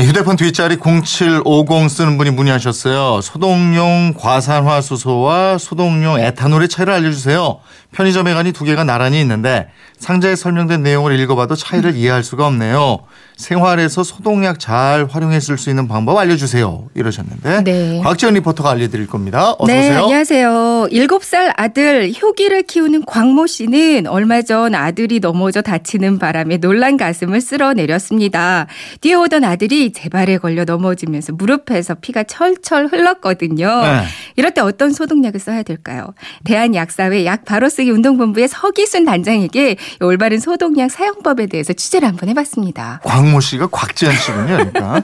네, 휴대폰 뒷자리 0750 쓰는 분이 문의하셨어요. 소독용 과산화수소와 소독용 에탄올의 차이를 알려주세요. 편의점에 가니 두 개가 나란히 있는데 상자에 설명된 내용을 읽어봐도 차이를 이해할 수가 없네요. 생활에서 소독약 잘 활용해 쓸 수 있는 방법 알려주세요. 이러셨는데 네. 곽지연 리포터가 알려드릴 겁니다. 어서 네, 오세요. 안녕하세요. 7살 아들 효기를 키우는 광모 씨는 얼마 전 아들이 넘어져 다치는 바람에 놀란 가슴을 쓸어내렸습니다. 뛰어오던 아들이 제 발에 걸려 넘어지면서 무릎에서 피가 철철 흘렀거든요. 네. 이럴 때 어떤 소독약을 써야 될까요? 대한약사회 약 바로 쓰기 운동본부의 서기순 단장에게 올바른 소독약 사용법에 대해서 취재를 한번 해봤습니다. 광모 씨가 곽지연 씨군요. 그러니까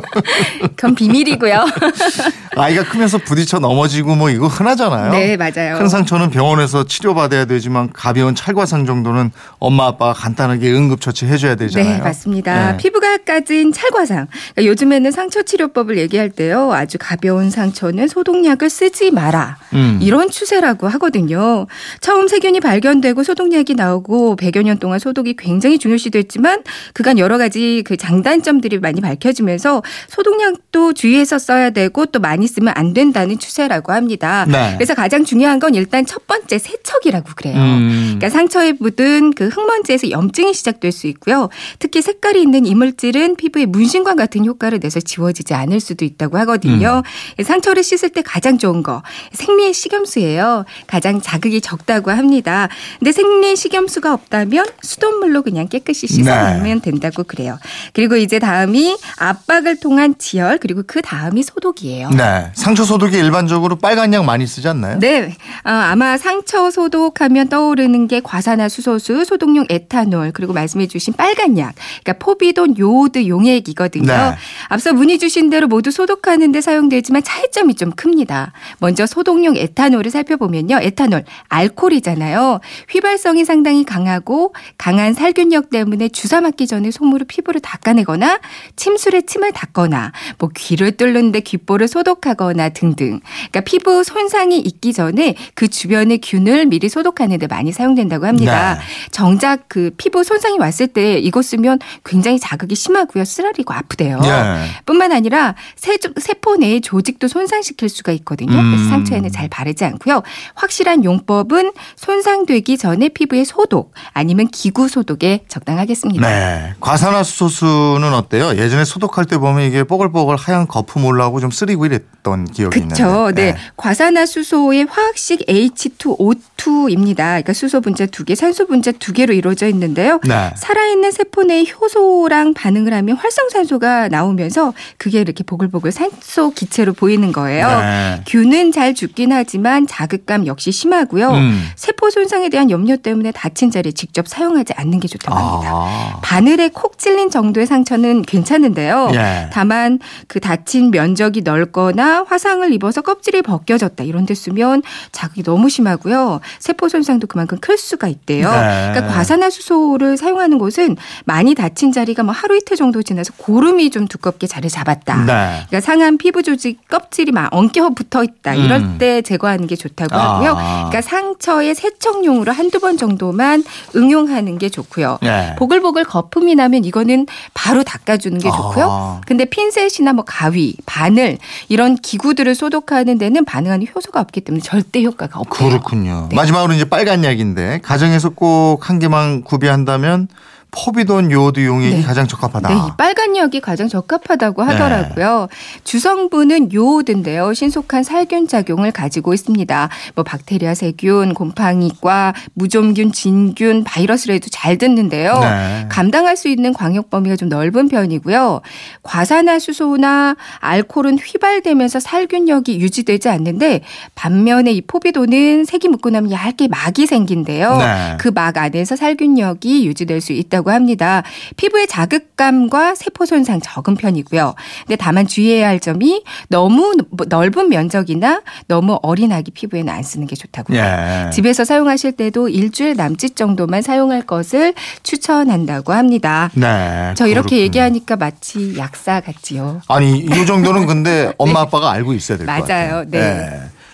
그건 비밀이고요. 아이가 크면서 부딪혀 넘어지고 뭐 이거 흔하잖아요. 네, 맞아요. 큰 상처는 병원에서 치료받아야 되지만 가벼운 찰과상 정도는 엄마 아빠가 간단하게 응급처치 해줘야 되잖아요. 네, 맞습니다. 네. 피부가 까진 찰 과상. 그러니까 요즘에는 상처 치료법을 얘기할 때요. 아주 가벼운 상처는 소독약을 쓰지 마라. 음. 이런 추세라고 하거든요. 처음 세균이 발견되고 소독약이 나오고 100여 년 동안 소독이 굉장히 중요시됐지만 그간 여러 가지 그 장단점들이 많이 밝혀지면서 소독약도 주의해서 써야 되고 또 많이 쓰면 안 된다는 추세라고 합니다. 네. 그래서 가장 중요한 건 일단 첫 번째 세척이라고 그래요. 음. 그러니까 상처에 묻은 그 흙먼지에서 염증이 시작될 수 있고요. 특히 색깔이 있는 이물질은 피부에 문신과 같은 효과를 내서 지워지지 않을 수도 있다고 하거든요. 음. 상처를 씻을 때 가장 좋은 거 생리의 식염수예요. 가장 자극이 적다고 합니다. 근데 생리의 식염수가 없다면 수돗물로 그냥 깨끗이 씻어내면 된다고 그래요. 그리고 이제 다음이 압박을 통한 지혈 그리고 그 다음이 소독이에요. 네. 상처 소독에 일반적으로 빨간 약 많이 쓰지 않나요? 네, 어, 아마 상처 소독하면 떠오르는 게 과산화수소수, 소독용 에탄올, 그리고 말씀해 주신 빨간 약, 그러니까 포비돈 요오드 용 액이거든요. 네. 앞서 문의 주신 대로 모두 소독하는 데 사용되지만 차이점이 좀 큽니다. 먼저 소독용 에탄올을 살펴보면요, 에탄올 알코올이잖아요. 휘발성이 상당히 강하고 강한 살균력 때문에 주사 맞기 전에 솜으로 피부를 닦아내거나 침술에 침을 닦거나 뭐 귀를 뚫는데 귓볼을 소독하거나 등등. 그러니까 피부 손상이 있기 전에 그 주변의 균을 미리 소독하는 데 많이 사용된다고 합니다. 네. 정작 그 피부 손상이 왔을 때 이거 쓰면 굉장히 자극이 심하고요. 쓰라 리고 아프대요. 예. 뿐만 아니라 세, 세포 내의 조직도 손상시킬 수가 있거든요. 음. 그래서 상처에는 잘 바르지 않고요. 확실한 용법은 손상되기 전에 피부의 소독 아니면 기구 소독에 적당하겠습니다. 네. 과산화수소수는 어때요? 예전에 소독할 때 보면 이게 뽀글뽀글 하얀 거품 올라오고 좀 쓰리고 이랬던 기억이 그렇죠. 있는데. 네. 과산화수소의 화학식 H2O2입니다. 그러니까 수소 분자 두 개, 산소 분자 두 개로 이루어져 있는데요. 네. 살아있는 세포 내에 효소랑 반응을 하면 활성 산소가 나오면서 그게 이렇게 보글보글 산소 기체로 보이는 거예요. 네. 균은 잘 죽긴 하지만 자극감 역시 심하고요. 음. 세포 손상에 대한 염려 때문에 다친 자리에 직접 사용하지 않는 게 좋다고 합니다. 아. 바늘에 콕 찔린 정도의 상처는 괜찮은데요. 예. 다만 그 다친 면적이 넓거나 화상을 입어서 껍질이 벗겨졌다 이런 데 쓰면 자극이 너무 심하고요. 세포 손상도 그만큼 클 수가 있대요. 네. 그러니까 과산화수소를 사용하는 곳은 많이 다친 자리가 뭐 하루 이틀 정도 지나서 고름이 좀 두껍게 자리 잡았다. 네. 그러니까 상한 피부 조직 껍질이 막 엉켜 붙어 있다. 이럴 음. 때 제거하는 게 좋다고 아. 하고요. 그러니까 상처에 세척용으로 한두 번 정도만 응용하는 게 좋고요. 예. 보글보글 거품이 나면 이거는 바로 닦아주는 게 좋고요. 아. 근데 핀셋이나 뭐 가위, 바늘 이런 기구들을 소독하는 데는 반응하는 효소가 없기 때문에 절대 효과가 없대요. 그렇군요. 네. 마지막으로 이제 빨간 약인데 가정에서 꼭 한 개만 구비한다면 포비돈 요오드 용액이 네. 가장 적합하다. 네, 이 빨간 약이 가장 적합하다고 네. 하더라고요. 주성분은 요오드인데요. 신속한 살균 작용을 가지고 있습니다. 뭐 박테리아 세균, 곰팡이과, 무좀균, 진균, 바이러스를 해도 잘 듣는데요. 네. 감당할 수 있는 광역 범위가 좀 넓은 편이고요. 과산화수소나 알코올은 휘발되면서 살균력이 유지되지 않는데 반면에 이 포비도는 색이 묻고 나면 얇게 막이 생긴대요. 네. 그막 안에서 살균력이 유지될 수 있다 고 합니다. 피부의 자극감과 세포 손상 적은 편이고요. 근데 다만 주의해야 할 점이 너무 넓은 면적이나 너무 어린 아기 피부에는 안 쓰는 게 좋다고요. 예. 집에서 사용하실 때도 일주일 남짓 정도만 사용할 것을 추천한다고 합니다. 네. 저 이렇게 그렇군요. 얘기하니까 마치 약사 같지요. 아니 이 정도는 근데 엄마 아빠가 알고 있어야 될 것 같아요. 맞아요. 네.